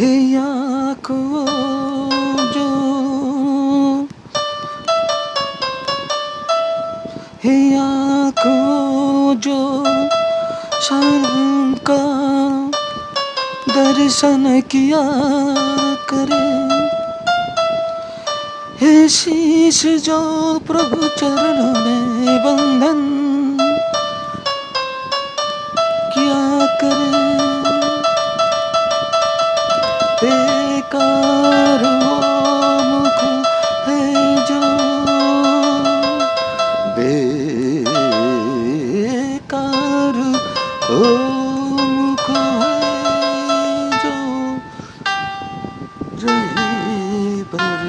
जो। दर्शन किया करे। हे शीश जो प्रभु चरण में बंधन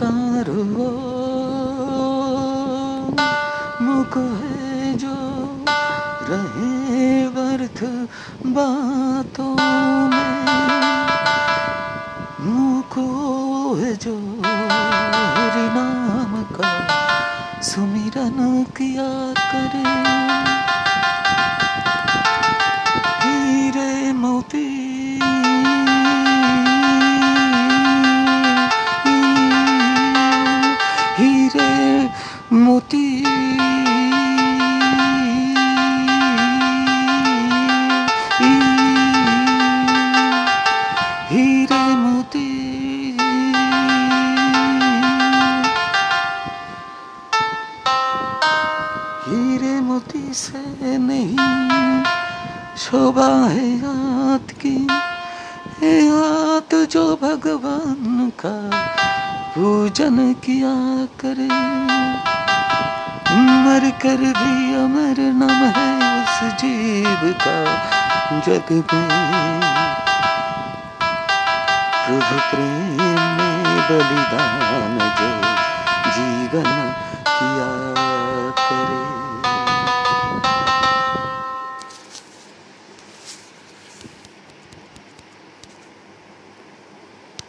वो मुख है जो रहे बर्थ बातों में। मुख है जो हरि नाम का सुमिरन किया करे। मोती हीरे मोती हीरे मोती से नहीं शोभा है हाथ की है हाथ जो भगवान का पूजन किया करे मर कर भी अमर नम है उस जीव का जग में। प्रभु प्रेम में बलिदान जो जीवन किया करे।